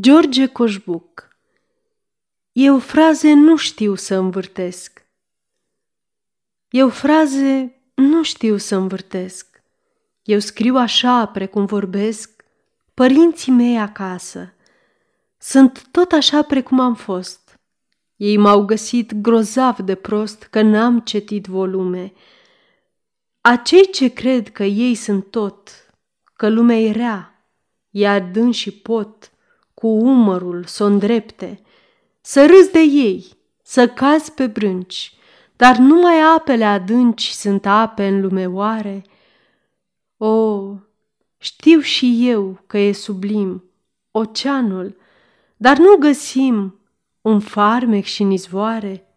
George Coșbuc Eu fraze nu știu să învârtesc. Eu fraze nu știu să învârtesc. Eu scriu așa precum vorbesc părinții mei acasă. Sunt tot așa precum am fost. Ei m-au găsit grozav de prost că n-am cetit volume. Acei ce cred că ei sunt tot, că lumea e rea, iar și pot cu umărul să o îndrepte, să râzi de ei, să cazi pe brânci, dar numai apele adânci sunt ape în lume oare? O, știu și eu că e sublim oceanul, dar nu găsim un farmec și nizvoare?